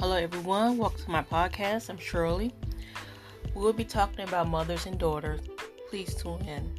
Hello, everyone. Welcome to my podcast. I'm Shirley. We'll be talking about mothers and daughters. Please tune in.